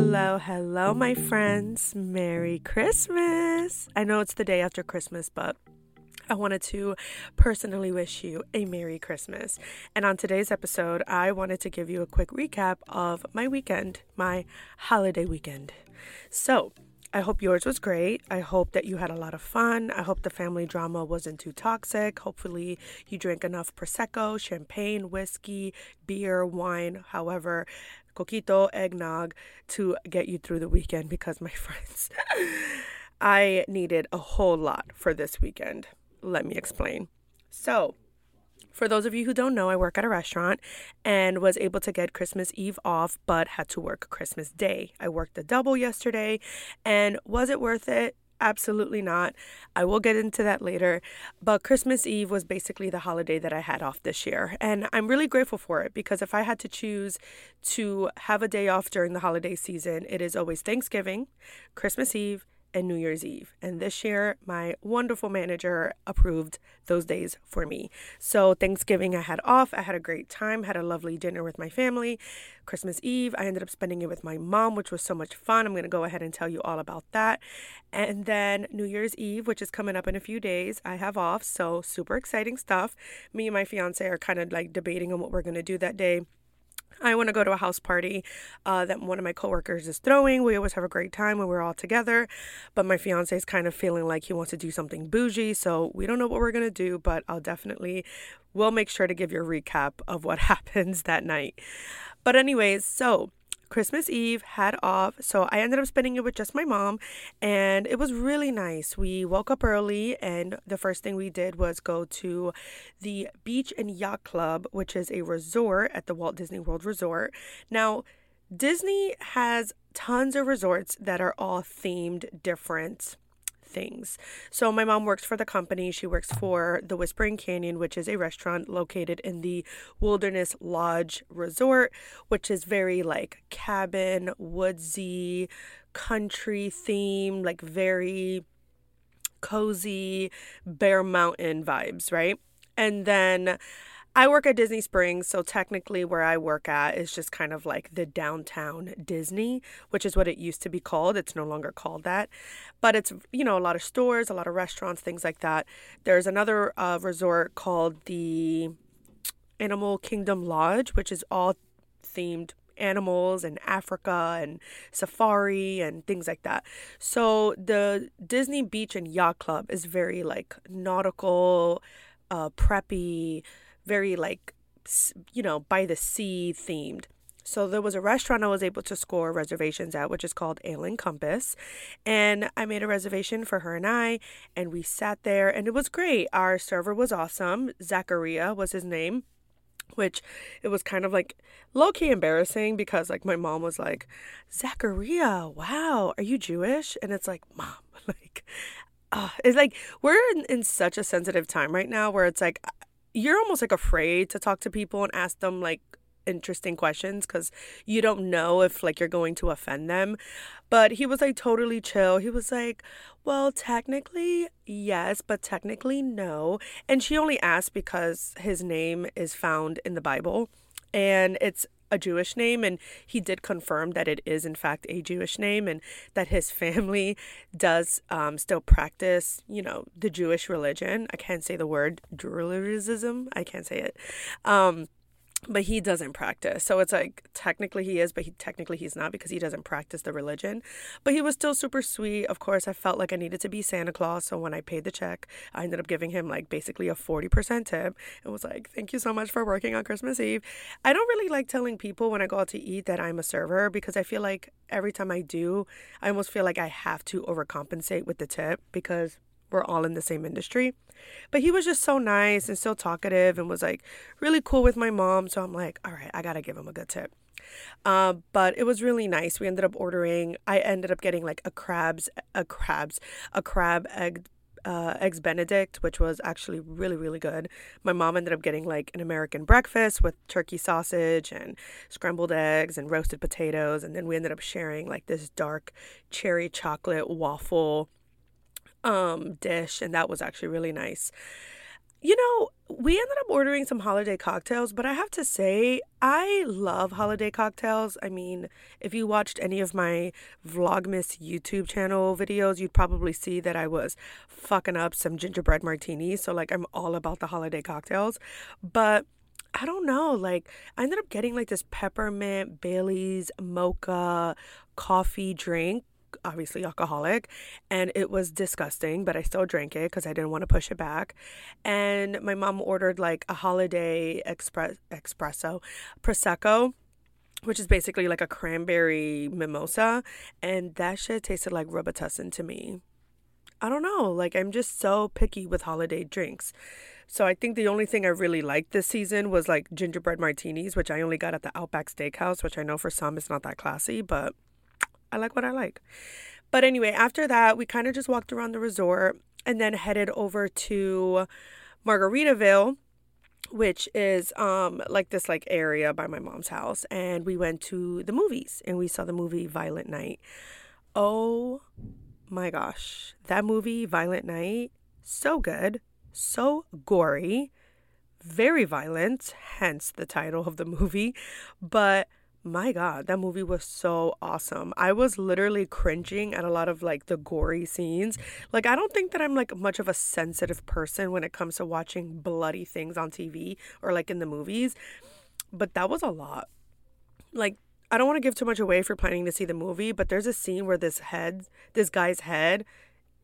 Hello, hello, my friends. Merry Christmas. I know it's the day after Christmas, but I wanted to personally wish you a Merry Christmas. And on today's episode, I wanted to give you a quick recap of my weekend, my holiday weekend. So, I hope yours was great. I hope that you had a lot of fun. I hope the family drama wasn't too toxic. Hopefully, you drank enough Prosecco, champagne, whiskey, beer, wine, however, coquito, eggnog to get you through the weekend because, my friends, I needed a whole lot for this weekend. Let me explain. So, for those of you who don't know, I work at a restaurant and was able to get Christmas Eve off, but had to work Christmas Day. I worked a double yesterday, and was it worth it? Absolutely not. I will get into that later. But Christmas Eve was basically the holiday that I had off this year. And I'm really grateful for it because if I had to choose to have a day off during the holiday season, it is always Thanksgiving, Christmas Eve, and New Year's Eve. And this year, my wonderful manager approved those days for me. So, Thanksgiving, I had off. I had a great time, had a lovely dinner with my family. Christmas Eve, I ended up spending it with my mom, which was so much fun. I'm going to go ahead and tell you all about that. And then New Year's Eve, which is coming up in a few days, I have off. So, super exciting stuff. Me and my fiance are kind of like debating on what we're going to do that day. I want to go to a house party uh, that one of my coworkers is throwing. We always have a great time when we're all together, but my fiance is kind of feeling like he wants to do something bougie, so we don't know what we're gonna do. But I'll definitely will make sure to give you a recap of what happens that night. But anyways, so Christmas Eve, had off. So I ended up spending it with just my mom, and it was really nice. We woke up early, and the first thing we did was go to the Beach and Yacht Club, which is a resort at the Walt Disney World Resort. Now, Disney has tons of resorts that are all themed different things. So my mom works for the company. She works for the Whispering Canyon, which is a restaurant located in the Wilderness Lodge Resort, which is very like cabin, woodsy, country theme, like very cozy Bear Mountain vibes, right? And then I work at Disney Springs, so technically where I work at is just kind of like the downtown Disney, which is what it used to be called. It's no longer called that. But it's, you know, a lot of stores, a lot of restaurants, things like that. There's another uh, resort called the Animal Kingdom Lodge, which is all themed animals and Africa and safari and things like that. So the Disney Beach and Yacht Club is very like nautical, uh, preppy, very like you know by the sea themed so there was a restaurant I was able to score reservations at, which is called Ale and Compass. And I made a reservation for her and I, and we sat there, and it was great. Our server was awesome. Zachariah was his name which it was kind of like low key embarrassing because like my mom was like, Zachariah, wow, are you Jewish? And it's like, mom, like, uh, it's like we're in, in such a sensitive time right now where it's like you're almost like afraid to talk to people and ask them like interesting questions because you don't know if like you're going to offend them. But he was like totally chill. He was like, Well, technically, yes, but technically, no. And she only asked because his name is found in the Bible and it's a Jewish name, and he did confirm that it is, in fact, a Jewish name, and that his family does um, still practice, you know, the Jewish religion. I can't say the word Judaism, I can't say it. Um, but he doesn't practice. So it's like technically he is, but he technically he's not because he doesn't practice the religion. But he was still super sweet. Of course, I felt like I needed to be Santa Claus, so when I paid the check, I ended up giving him like basically a 40% tip. and was like, "Thank you so much for working on Christmas Eve." I don't really like telling people when I go out to eat that I'm a server because I feel like every time I do, I almost feel like I have to overcompensate with the tip because we're all in the same industry. But he was just so nice and so talkative and was like really cool with my mom. So I'm like, all right, I got to give him a good tip. Uh, but it was really nice. We ended up ordering, I ended up getting like a crabs, a crabs, a crab egg uh, eggs benedict which was actually really really good my mom ended up getting like an american breakfast with turkey sausage and scrambled eggs and roasted potatoes and then we ended up sharing like this dark cherry chocolate waffle um, dish, and that was actually really nice. you know, we ended up ordering some holiday cocktails, but I have to say, I love holiday cocktails. I mean, if you watched any of my Vlogmas YouTube channel videos, you'd probably see that I was fucking up some gingerbread martinis. So, like, I'm all about the holiday cocktails. But I don't know, like, I ended up getting like this peppermint Bailey's mocha coffee drink obviously alcoholic and it was disgusting but i still drank it because i didn't want to push it back. And my mom ordered like a holiday express espresso prosecco which is basically like a cranberry mimosa and that shit tasted like robitussin to me. I don't know like i'm just so picky with holiday drinks. So I think the only thing I really liked this season was like gingerbread martinis, which I only got at the Outback Steakhouse, which I know for some is not that classy, but I like what I like. But anyway, after that, we kind of just walked around the resort and then headed over to Margaritaville, which is um like this like area by my mom's house and we went to the movies and we saw the movie Violent Night. Oh my gosh, that movie Violent Night so good, so gory, very violent, hence the title of the movie, but my god that movie was so awesome. I was literally cringing at a lot of like the gory scenes. Like i don't think that i'm like much of a sensitive person when it comes to watching bloody things on tv or like in the movies but that was a lot. Like i don't want to give too much away if you're planning to see the movie but there's a scene where this head this guy's head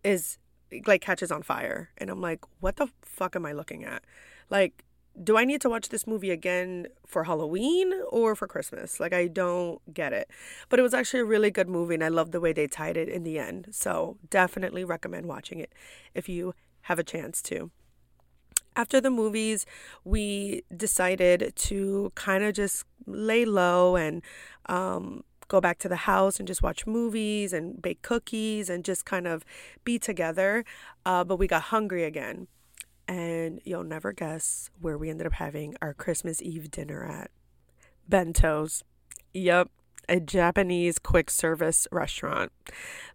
is like catches on fire and i'm like what the fuck am i looking at? Like do I need to watch this movie again for Halloween or for Christmas? Like, I don't get it. But it was actually a really good movie, and I love the way they tied it in the end. So, definitely recommend watching it if you have a chance to. After the movies, we decided to kind of just lay low and um, go back to the house and just watch movies and bake cookies and just kind of be together. Uh, but we got hungry again and you'll never guess where we ended up having our Christmas Eve dinner at. Bentos. Yep, a Japanese quick service restaurant.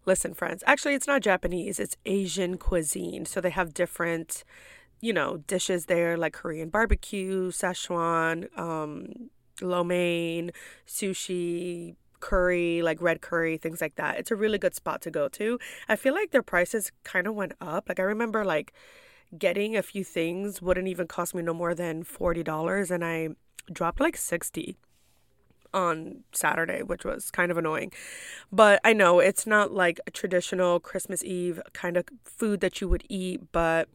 Listen, friends, actually, it's not Japanese, it's Asian cuisine. So they have different, you know, dishes there like Korean barbecue, Szechuan, um, lo mein, sushi, curry, like red curry, things like that. It's a really good spot to go to. I feel like their prices kind of went up. Like, I remember, like, getting a few things wouldn't even cost me no more than $40 and I dropped like 60 on Saturday, which was kind of annoying. But I know it's not like a traditional Christmas Eve kind of food that you would eat, but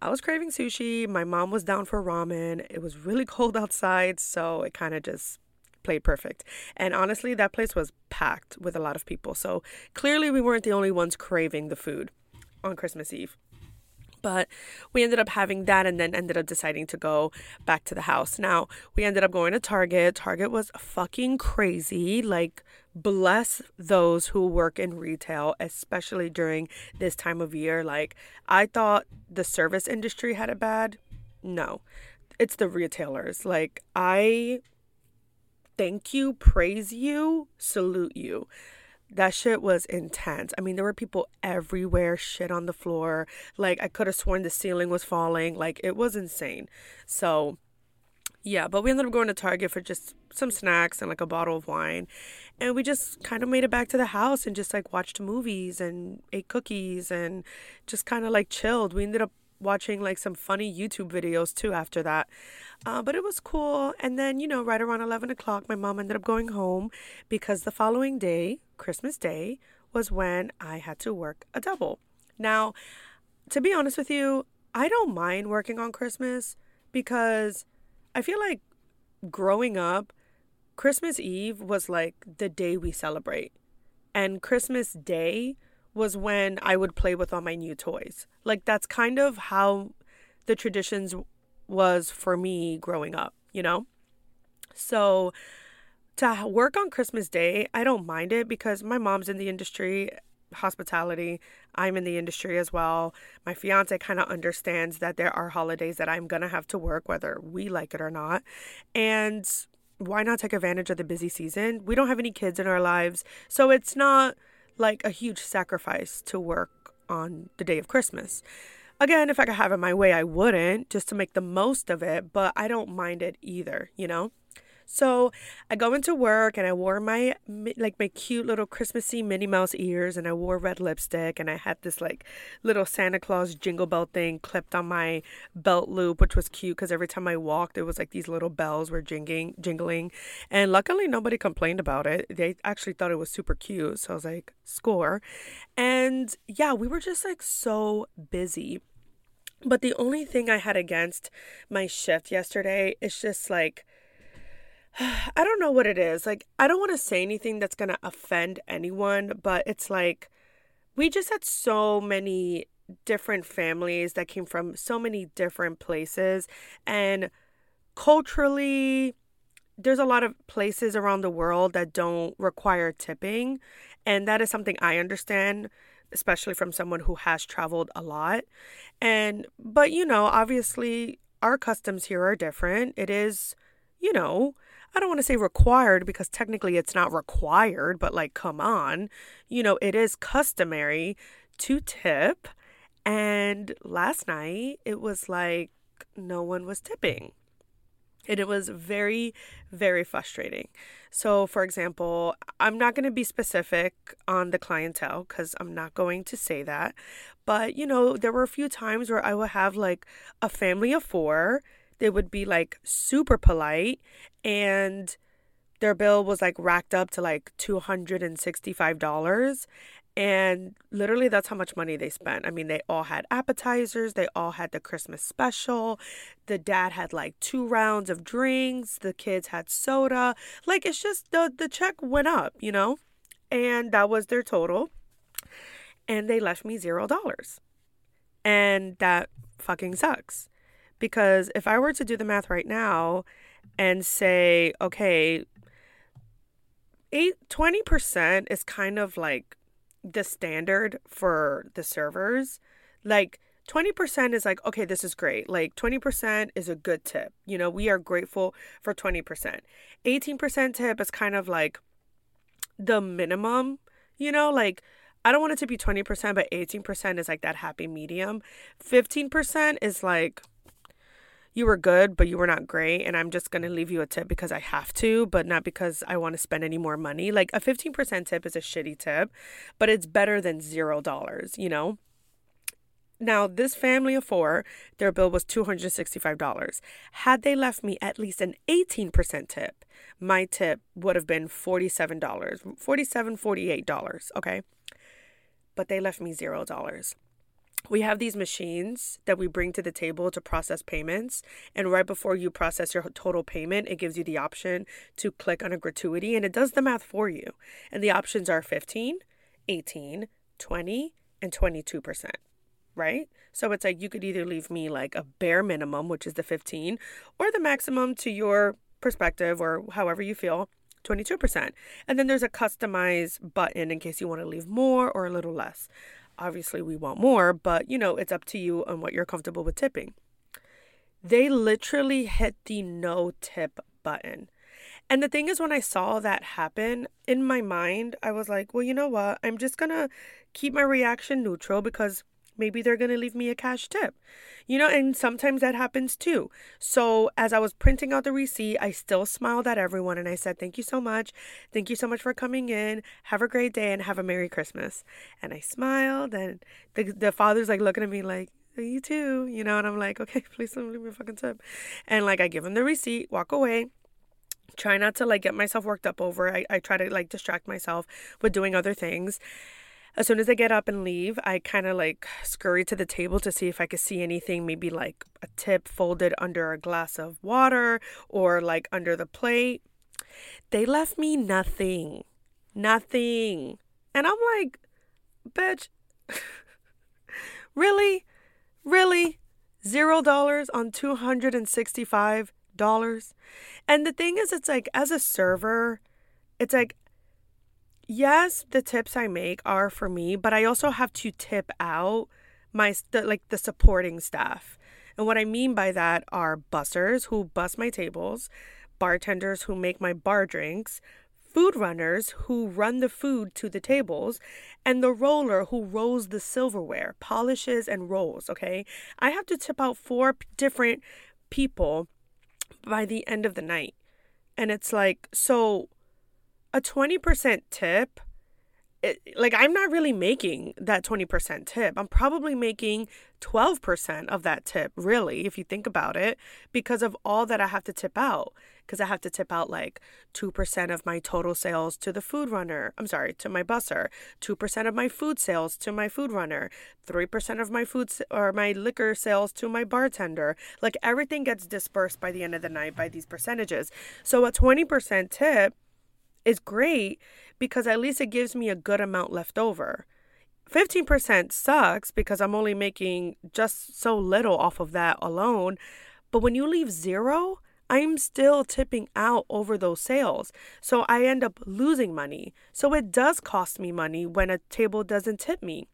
I was craving sushi. My mom was down for ramen. It was really cold outside, so it kind of just played perfect. And honestly, that place was packed with a lot of people. So clearly, we weren't the only ones craving the food on Christmas Eve. But we ended up having that and then ended up deciding to go back to the house. Now, we ended up going to Target. Target was fucking crazy. Like, bless those who work in retail, especially during this time of year. Like, I thought the service industry had it bad. No, it's the retailers. Like, I thank you, praise you, salute you that shit was intense. I mean, there were people everywhere, shit on the floor. Like, I could have sworn the ceiling was falling. Like, it was insane. So, yeah, but we ended up going to Target for just some snacks and like a bottle of wine. And we just kind of made it back to the house and just like watched movies and ate cookies and just kind of like chilled. We ended up watching like some funny YouTube videos too after that. Uh, but it was cool. And then, you know, right around 11 o'clock, my mom ended up going home because the following day, Christmas Day, was when I had to work a double. Now, to be honest with you, I don't mind working on Christmas because I feel like growing up, Christmas Eve was like the day we celebrate. And Christmas Day was when I would play with all my new toys. Like that's kind of how the traditions was for me growing up, you know? So to work on Christmas Day, I don't mind it because my mom's in the industry, hospitality. I'm in the industry as well. My fiance kind of understands that there are holidays that I'm going to have to work, whether we like it or not. And why not take advantage of the busy season? We don't have any kids in our lives. So it's not like a huge sacrifice to work on the day of Christmas. Again, if I could have it my way, I wouldn't just to make the most of it, but I don't mind it either, you know? So I go into work and I wore my like my cute little Christmassy Minnie Mouse ears and I wore red lipstick and I had this like little Santa Claus jingle bell thing clipped on my belt loop, which was cute because every time I walked, it was like these little bells were jingling, jingling, and luckily nobody complained about it. They actually thought it was super cute, so I was like, score. And yeah, we were just like so busy. But the only thing I had against my shift yesterday is just like I don't know what it is. Like, I don't want to say anything that's going to offend anyone, but it's like we just had so many different families that came from so many different places. And culturally, there's a lot of places around the world that don't require tipping. And that is something I understand, especially from someone who has traveled a lot. And, but you know, obviously, our customs here are different. It is, you know, I don't want to say required because technically it's not required, but like, come on. You know, it is customary to tip. And last night it was like no one was tipping. And it was very, very frustrating. So, for example, I'm not going to be specific on the clientele because I'm not going to say that. But, you know, there were a few times where I would have like a family of four they would be like super polite and their bill was like racked up to like $265 and literally that's how much money they spent. I mean, they all had appetizers, they all had the Christmas special. The dad had like two rounds of drinks, the kids had soda. Like it's just the the check went up, you know? And that was their total. And they left me $0. And that fucking sucks. Because if I were to do the math right now and say, okay, eight, 20% is kind of like the standard for the servers. Like 20% is like, okay, this is great. Like 20% is a good tip. You know, we are grateful for 20%. 18% tip is kind of like the minimum, you know, like I don't want it to be 20%, but 18% is like that happy medium. 15% is like you were good, but you were not great. And I'm just going to leave you a tip because I have to, but not because I want to spend any more money. Like a 15% tip is a shitty tip, but it's better than $0, you know? Now, this family of four, their bill was $265. Had they left me at least an 18% tip, my tip would have been $47, $47, $48, okay? But they left me $0 we have these machines that we bring to the table to process payments. And right before you process your total payment, it gives you the option to click on a gratuity and it does the math for you. And the options are 15, 18, 20, and 22%. Right? So it's like you could either leave me like a bare minimum, which is the 15, or the maximum to your perspective or however you feel, 22%. And then there's a customized button in case you want to leave more or a little less. Obviously, we want more, but you know, it's up to you on what you're comfortable with tipping. They literally hit the no tip button. And the thing is, when I saw that happen in my mind, I was like, well, you know what? I'm just going to keep my reaction neutral because maybe they're going to leave me a cash tip. You know, and sometimes that happens too. So, as I was printing out the receipt, I still smiled at everyone and I said, Thank you so much. Thank you so much for coming in. Have a great day and have a Merry Christmas. And I smiled, and the, the father's like looking at me like, You too, you know, and I'm like, Okay, please don't leave me a fucking tip. And like, I give him the receipt, walk away try not to like get myself worked up over I, I try to like distract myself with doing other things as soon as I get up and leave, I kind of like scurry to the table to see if I could see anything, maybe like a tip folded under a glass of water or like under the plate. They left me nothing. Nothing. And I'm like, bitch, really? Really? Zero dollars on $265? And the thing is, it's like, as a server, it's like yes, the tips I make are for me, but I also have to tip out my like the supporting staff. And what I mean by that are bussers who bus my tables, bartenders who make my bar drinks, food runners who run the food to the tables, and the roller who rolls the silverware, polishes and rolls. Okay. I have to tip out four different people by the end of the night. And it's like, so a 20% tip it, like I'm not really making that 20% tip. I'm probably making 12% of that tip, really, if you think about it, because of all that I have to tip out. Because I have to tip out like 2% of my total sales to the food runner. I'm sorry, to my busser. 2% of my food sales to my food runner. 3% of my food or my liquor sales to my bartender. Like everything gets dispersed by the end of the night by these percentages. So a 20% tip is great because at least it gives me a good amount left over. 15% sucks because I'm only making just so little off of that alone. But when you leave zero, I'm still tipping out over those sales. So I end up losing money. So it does cost me money when a table doesn't tip me.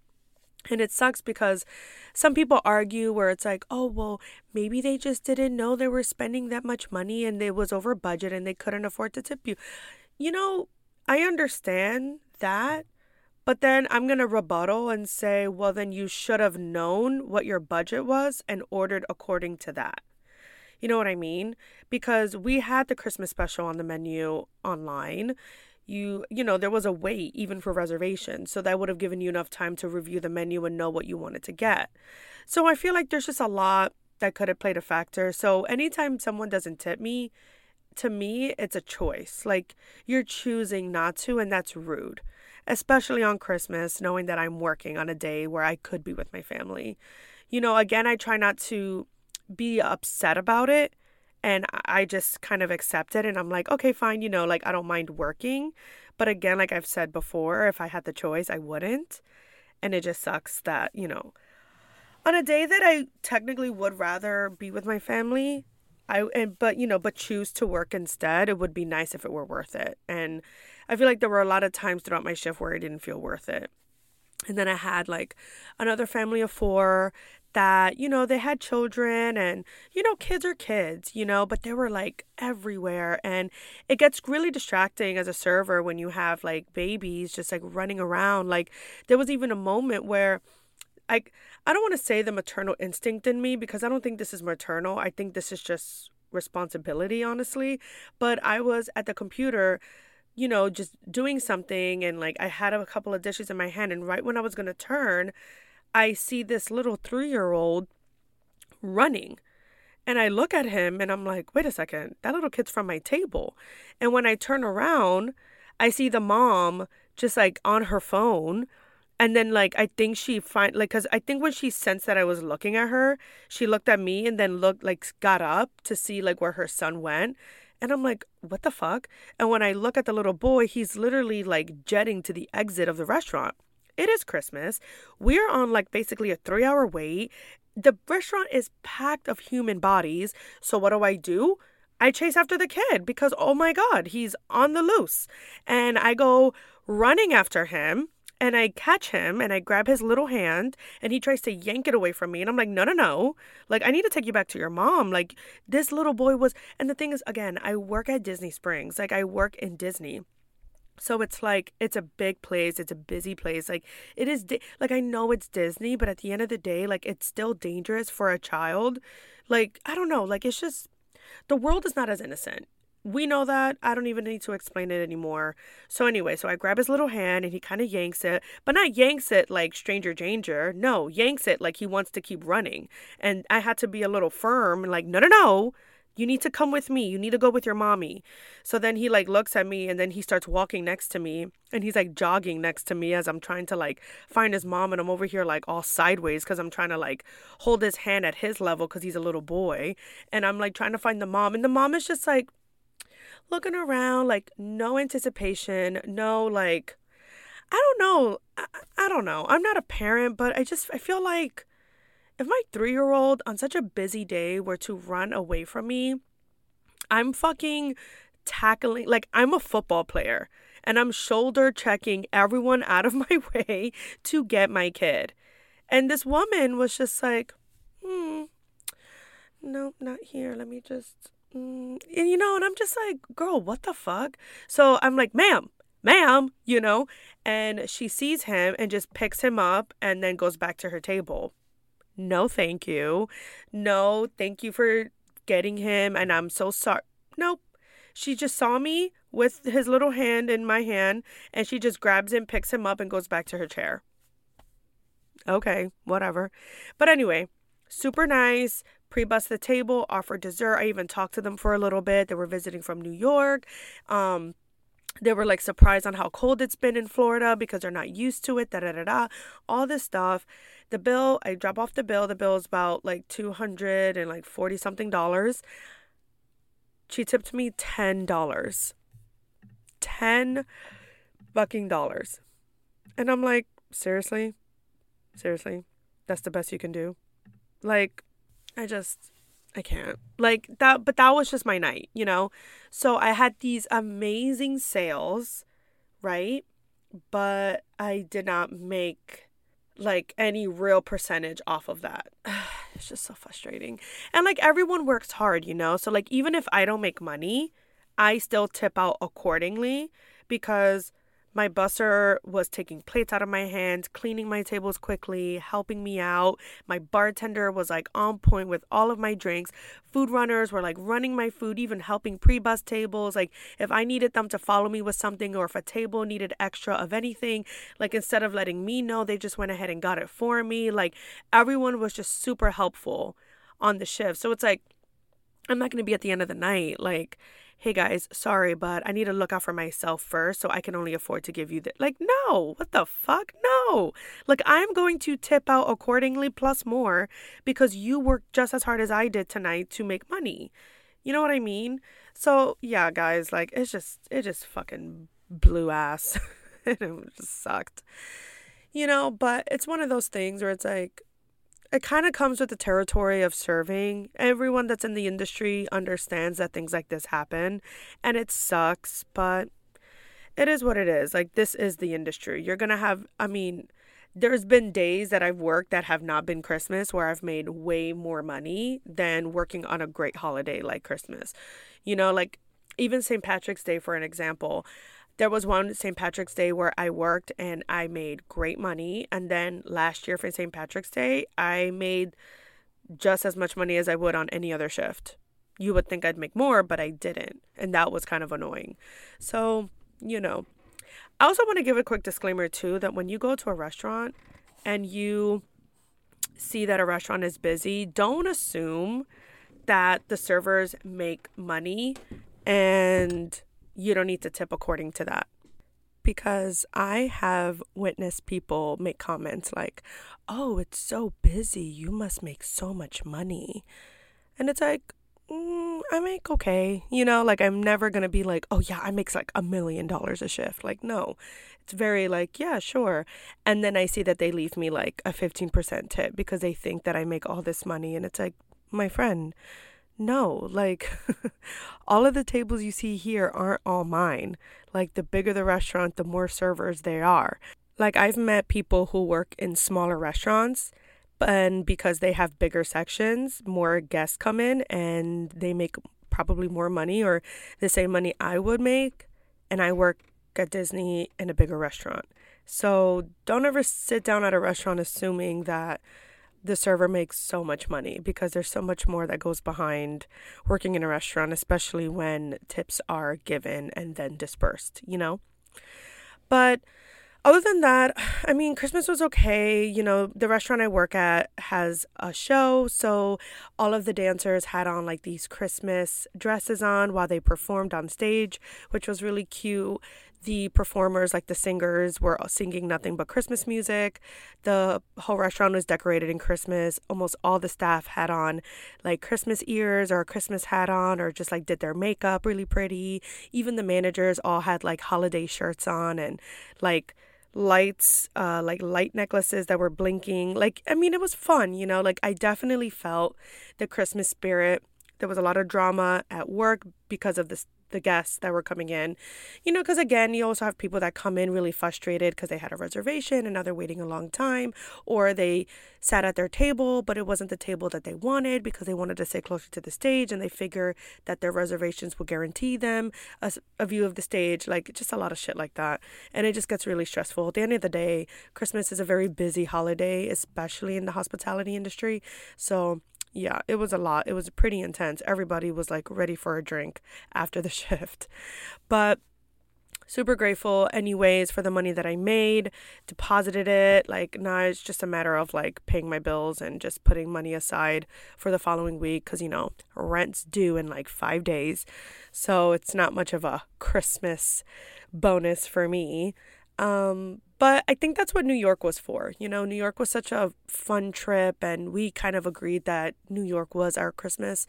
And it sucks because some people argue where it's like, oh, well, maybe they just didn't know they were spending that much money and it was over budget and they couldn't afford to tip you. You know, I understand that, but then I'm going to rebuttal and say, well, then you should have known what your budget was and ordered according to that. You know what I mean? Because we had the Christmas special on the menu online. You, you know, there was a wait even for reservations. So that would have given you enough time to review the menu and know what you wanted to get. So I feel like there's just a lot that could have played a factor. So anytime someone doesn't tip me, to me, it's a choice. Like you're choosing not to, and that's rude, especially on Christmas, knowing that I'm working on a day where I could be with my family. You know, again, I try not to be upset about it. And I just kind of accept it. And I'm like, okay, fine, you know, like I don't mind working. But again, like I've said before, if I had the choice, I wouldn't. And it just sucks that, you know, on a day that I technically would rather be with my family, I and but you know, but choose to work instead. It would be nice if it were worth it. And I feel like there were a lot of times throughout my shift where it didn't feel worth it. And then I had like another family of four that, you know, they had children and, you know, kids are kids, you know, but they were like everywhere. And it gets really distracting as a server when you have like babies just like running around. Like there was even a moment where I I don't want to say the maternal instinct in me because I don't think this is maternal. I think this is just responsibility, honestly. But I was at the computer, you know, just doing something and like I had a couple of dishes in my hand and right when I was going to turn, I see this little 3-year-old running. And I look at him and I'm like, "Wait a second. That little kid's from my table." And when I turn around, I see the mom just like on her phone and then like I think she find like cuz I think when she sensed that I was looking at her, she looked at me and then looked like got up to see like where her son went. And I'm like, what the fuck? And when I look at the little boy, he's literally like jetting to the exit of the restaurant. It is Christmas. We're on like basically a three hour wait. The restaurant is packed of human bodies. So what do I do? I chase after the kid because, oh my God, he's on the loose. And I go running after him and I catch him and I grab his little hand and he tries to yank it away from me. And I'm like, no, no, no. Like, I need to take you back to your mom. Like, this little boy was. And the thing is, again, I work at Disney Springs, like, I work in Disney. So it's like it's a big place, it's a busy place. Like it is di- like I know it's Disney, but at the end of the day, like it's still dangerous for a child. Like I don't know, like it's just the world is not as innocent we know that. I don't even need to explain it anymore. So anyway, so I grab his little hand and he kind of yanks it, but not yanks it like stranger danger. No, yanks it like he wants to keep running. And I had to be a little firm, like, no, no, no. You need to come with me. You need to go with your mommy. So then he like looks at me and then he starts walking next to me and he's like jogging next to me as I'm trying to like find his mom and I'm over here like all sideways cuz I'm trying to like hold his hand at his level cuz he's a little boy and I'm like trying to find the mom and the mom is just like looking around, like no anticipation, no like I don't know. I, I don't know. I'm not a parent, but I just I feel like if my 3-year-old on such a busy day were to run away from me, I'm fucking tackling like I'm a football player and I'm shoulder checking everyone out of my way to get my kid. And this woman was just like, "Hmm. No, not here. Let me just mm, and you know, and I'm just like, girl, what the fuck? So I'm like, ma'am, ma'am, you know, and she sees him and just picks him up and then goes back to her table. No, thank you. No, thank you for getting him. And I'm so sorry. Nope. She just saw me with his little hand in my hand and she just grabs him, picks him up, and goes back to her chair. Okay, whatever. But anyway, super nice. Pre bus the table, offered dessert. I even talked to them for a little bit. They were visiting from New York. Um, they were like surprised on how cold it's been in Florida because they're not used to it, da da da da, all this stuff. The bill, I drop off the bill. The bill is about like 200 and like 40 something dollars. She tipped me $10. 10 fucking dollars. And I'm like, seriously? Seriously? That's the best you can do? Like, I just, I can't. Like that, but that was just my night, you know? So I had these amazing sales, right? But I did not make like any real percentage off of that. it's just so frustrating. And like everyone works hard, you know? So like even if I don't make money, I still tip out accordingly because my busser was taking plates out of my hands, cleaning my tables quickly, helping me out. My bartender was like on point with all of my drinks. Food runners were like running my food, even helping pre bus tables. Like if I needed them to follow me with something or if a table needed extra of anything, like instead of letting me know, they just went ahead and got it for me. Like everyone was just super helpful on the shift. So it's like, I'm not going to be at the end of the night. Like, hey guys, sorry, but I need to look out for myself first, so I can only afford to give you that. Like, no, what the fuck? No. Like, I'm going to tip out accordingly plus more because you worked just as hard as I did tonight to make money. You know what I mean? So, yeah, guys, like, it's just, it just fucking blew ass. it just sucked. You know, but it's one of those things where it's like, it kind of comes with the territory of serving. Everyone that's in the industry understands that things like this happen and it sucks, but it is what it is. Like, this is the industry. You're going to have, I mean, there's been days that I've worked that have not been Christmas where I've made way more money than working on a great holiday like Christmas. You know, like even St. Patrick's Day, for an example. There was one St. Patrick's Day where I worked and I made great money. And then last year for St. Patrick's Day, I made just as much money as I would on any other shift. You would think I'd make more, but I didn't. And that was kind of annoying. So, you know. I also want to give a quick disclaimer too that when you go to a restaurant and you see that a restaurant is busy, don't assume that the servers make money and you don't need to tip according to that. Because I have witnessed people make comments like, oh, it's so busy. You must make so much money. And it's like, mm, I make okay. You know, like I'm never going to be like, oh, yeah, I make like a million dollars a shift. Like, no, it's very like, yeah, sure. And then I see that they leave me like a 15% tip because they think that I make all this money. And it's like, my friend, no, like all of the tables you see here aren't all mine. Like the bigger the restaurant, the more servers there are. Like I've met people who work in smaller restaurants and because they have bigger sections, more guests come in and they make probably more money or the same money I would make and I work at Disney in a bigger restaurant. So don't ever sit down at a restaurant assuming that the server makes so much money because there's so much more that goes behind working in a restaurant, especially when tips are given and then dispersed, you know? But other than that, I mean, Christmas was okay. You know, the restaurant I work at has a show, so all of the dancers had on like these Christmas dresses on while they performed on stage, which was really cute the performers, like the singers, were singing nothing but Christmas music. The whole restaurant was decorated in Christmas. Almost all the staff had on like Christmas ears or a Christmas hat on, or just like did their makeup really pretty. Even the managers all had like holiday shirts on and like lights, uh, like light necklaces that were blinking. Like, I mean, it was fun, you know, like I definitely felt the Christmas spirit. There was a lot of drama at work because of this the guests that were coming in. You know, because again, you also have people that come in really frustrated because they had a reservation and now they're waiting a long time, or they sat at their table, but it wasn't the table that they wanted because they wanted to sit closer to the stage and they figure that their reservations will guarantee them a, a view of the stage. Like, just a lot of shit like that. And it just gets really stressful. At the end of the day, Christmas is a very busy holiday, especially in the hospitality industry. So, yeah, it was a lot. It was pretty intense. Everybody was like ready for a drink after the shift. But super grateful anyways for the money that I made, deposited it. Like now it's just a matter of like paying my bills and just putting money aside for the following week cuz you know, rent's due in like 5 days. So it's not much of a Christmas bonus for me. Um, but I think that's what New York was for. You know, New York was such a fun trip, and we kind of agreed that New York was our Christmas.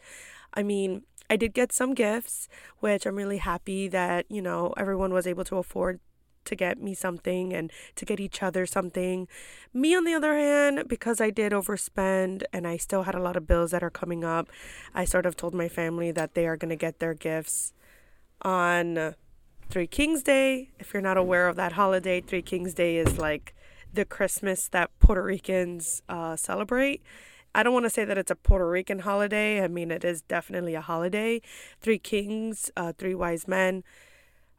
I mean, I did get some gifts, which I'm really happy that, you know, everyone was able to afford to get me something and to get each other something. Me, on the other hand, because I did overspend and I still had a lot of bills that are coming up, I sort of told my family that they are going to get their gifts on Three Kings Day. If you're not aware of that holiday, Three Kings Day is like the Christmas that Puerto Ricans uh, celebrate. I don't want to say that it's a Puerto Rican holiday. I mean, it is definitely a holiday. Three kings, uh, three wise men.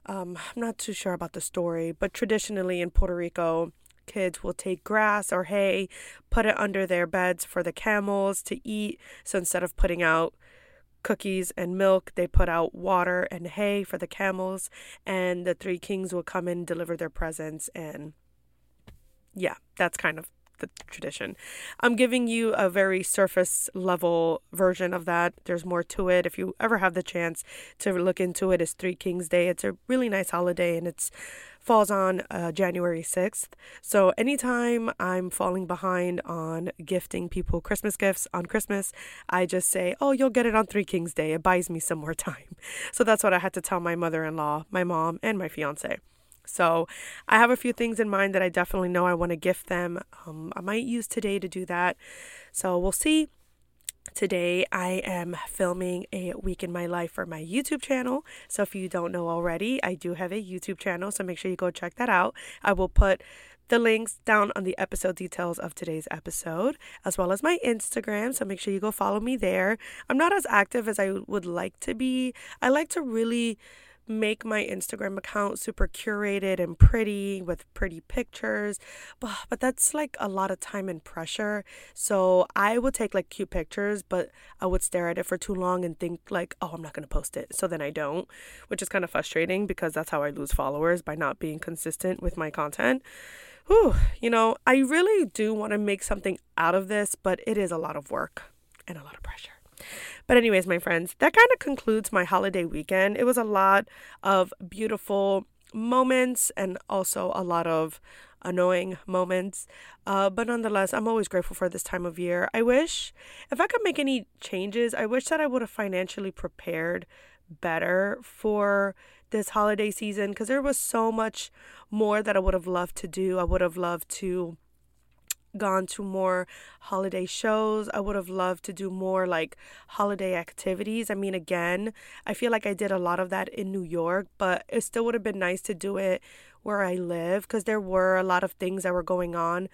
Um, I'm not too sure about the story, but traditionally in Puerto Rico, kids will take grass or hay, put it under their beds for the camels to eat. So instead of putting out cookies and milk. They put out water and hay for the camels, and the three kings will come and deliver their presents. And yeah, that's kind of the tradition. I'm giving you a very surface level version of that. There's more to it. If you ever have the chance to look into it, it's Three Kings Day. It's a really nice holiday and it's falls on uh, January 6th. So anytime I'm falling behind on gifting people Christmas gifts on Christmas, I just say, oh, you'll get it on Three Kings Day. It buys me some more time. So that's what I had to tell my mother in law, my mom, and my fiance. So I have a few things in mind that I definitely know I want to gift them. Um, I might use today to do that. So we'll see. Today, I am filming a week in my life for my YouTube channel. So, if you don't know already, I do have a YouTube channel. So, make sure you go check that out. I will put the links down on the episode details of today's episode, as well as my Instagram. So, make sure you go follow me there. I'm not as active as I would like to be. I like to really make my Instagram account super curated and pretty with pretty pictures. But, but that's like a lot of time and pressure. So I would take like cute pictures, but I would stare at it for too long and think like, oh, I'm not to post it. So then I don't, which is kind of frustrating because that's how I lose followers by not being consistent with my content. Whew, you know, I really do want to make something out of this, but it is a lot of work and a lot of pressure. But, anyways, my friends, that kind of concludes my holiday weekend. It was a lot of beautiful moments and also a lot of annoying moments. Uh, but nonetheless, I'm always grateful for this time of year. I wish, if I could make any changes, I wish that I would have financially prepared better for this holiday season because there was so much more that I would have loved to do. I would have loved to gone to more holiday shows. I would have loved to do more like holiday activities. I mean, again, I feel like I did a lot of that in New York, but it still would have been nice to do it where I live because there were a lot of things that were going on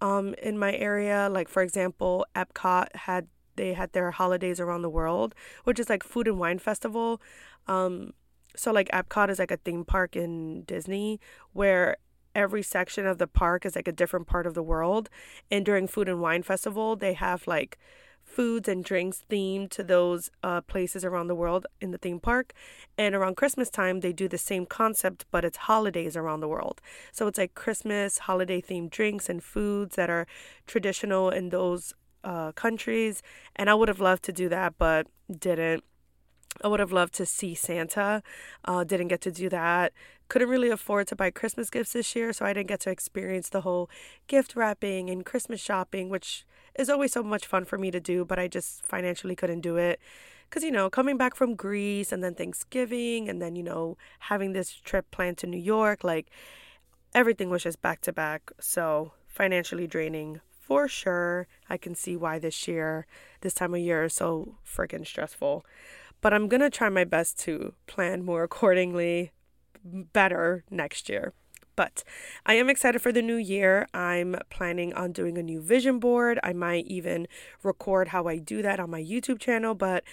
um, in my area. Like, for example, Epcot had they had their holidays around the world, which is like food and wine festival. Um, so like Epcot is like a theme park in Disney where every section of the park is like a different part of the world. And during Food and Wine Festival, they have like foods and drinks themed to those uh, places around the world in the theme park. And around Christmas time, they do the same concept, but it's holidays around the world. So it's like Christmas, holiday themed drinks and foods that are traditional in those uh, countries. And I would have loved to do that, but didn't. I would have loved to see Santa. Uh, didn't get to do that. Couldn't really afford to buy Christmas gifts this year, so I didn't get to experience the whole gift wrapping and Christmas shopping, which is always so much fun for me to do, but I just financially couldn't do it. Because, you know, coming back from Greece and then Thanksgiving and then, you know, having this trip planned to New York, like everything was just back to back. So financially draining for sure. I can see why this year, this time of year is so freaking stressful. But I'm going to try my best to plan more accordingly better next year. But I am excited for the new year. I'm planning on doing a new vision board. I might even record how I do that on my YouTube channel, but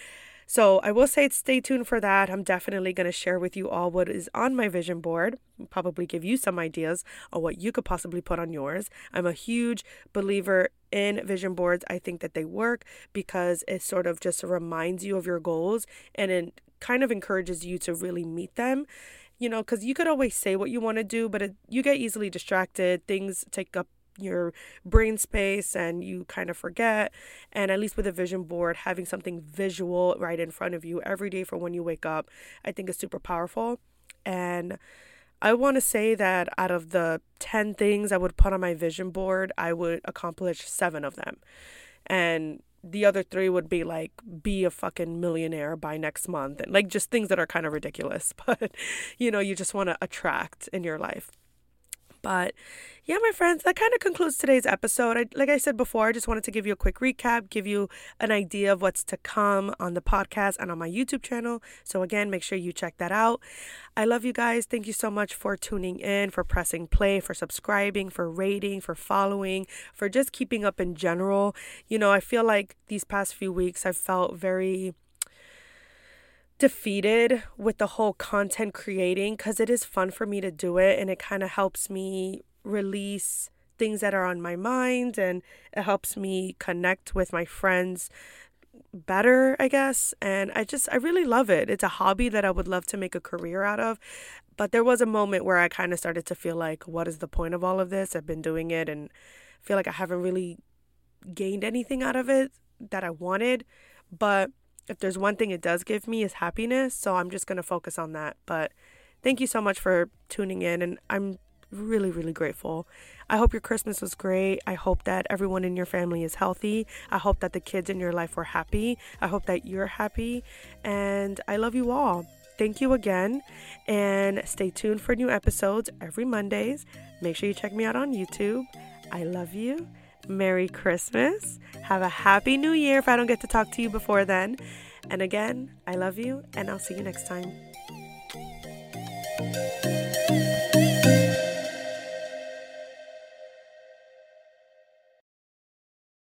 so I will say stay tuned for that. I'm definitely going to share with you all what is on my vision board, probably give you some ideas on what you could possibly put on yours. I'm a huge believer in vision boards. I think that they work because it sort of just reminds you of your goals and it kind of encourages you to really meet them you know, because you could always say what you want to do, but it, you get easily distracted. Things take up your brain space and you kind of forget. And at least with a vision board, having something visual right in front of you every day for when you wake up, I think is super powerful. And I want to say that out of the 10 things I would put on my vision board, I would accomplish seven of them. And the other three would be like be a fucking millionaire by next month and like just things that are kind of ridiculous but you know you just want to attract in your life but yeah, my friends, that kind of concludes today's episode. I, like I said before, I just wanted to give you a quick recap, give you an idea of what's to come on the podcast and on my YouTube channel. So, again, make sure you check that out. I love you guys. Thank you so much for tuning in, for pressing play, for subscribing, for rating, for following, for just keeping up in general. You know, I feel like these past few weeks I've felt very defeated with the whole content creating because it is fun for me to do it and it kind of helps me release things that are on my mind and it helps me connect with my friends better, I guess. And I just, I really love it. It's a hobby that I would love to make a career out of. But there was a moment where I kind of started to feel like, what is the point of all of this? I've been doing it and feel like I haven't really gained anything out of it that I wanted. But if there's one thing it does give me is happiness. So I'm just going to focus on that. But thank you so much for tuning in. And I'm really, really grateful. I hope your Christmas was great. I hope that everyone in your family is healthy. I hope that the kids in your life were happy. I hope that you're happy. And I love you all. Thank you again. And stay tuned for new episodes every Mondays. Make sure you check me out on YouTube. I love you. Merry Christmas. Have a happy new year if I don't get to talk to you before then. And again, I love you, and I'll see you next time.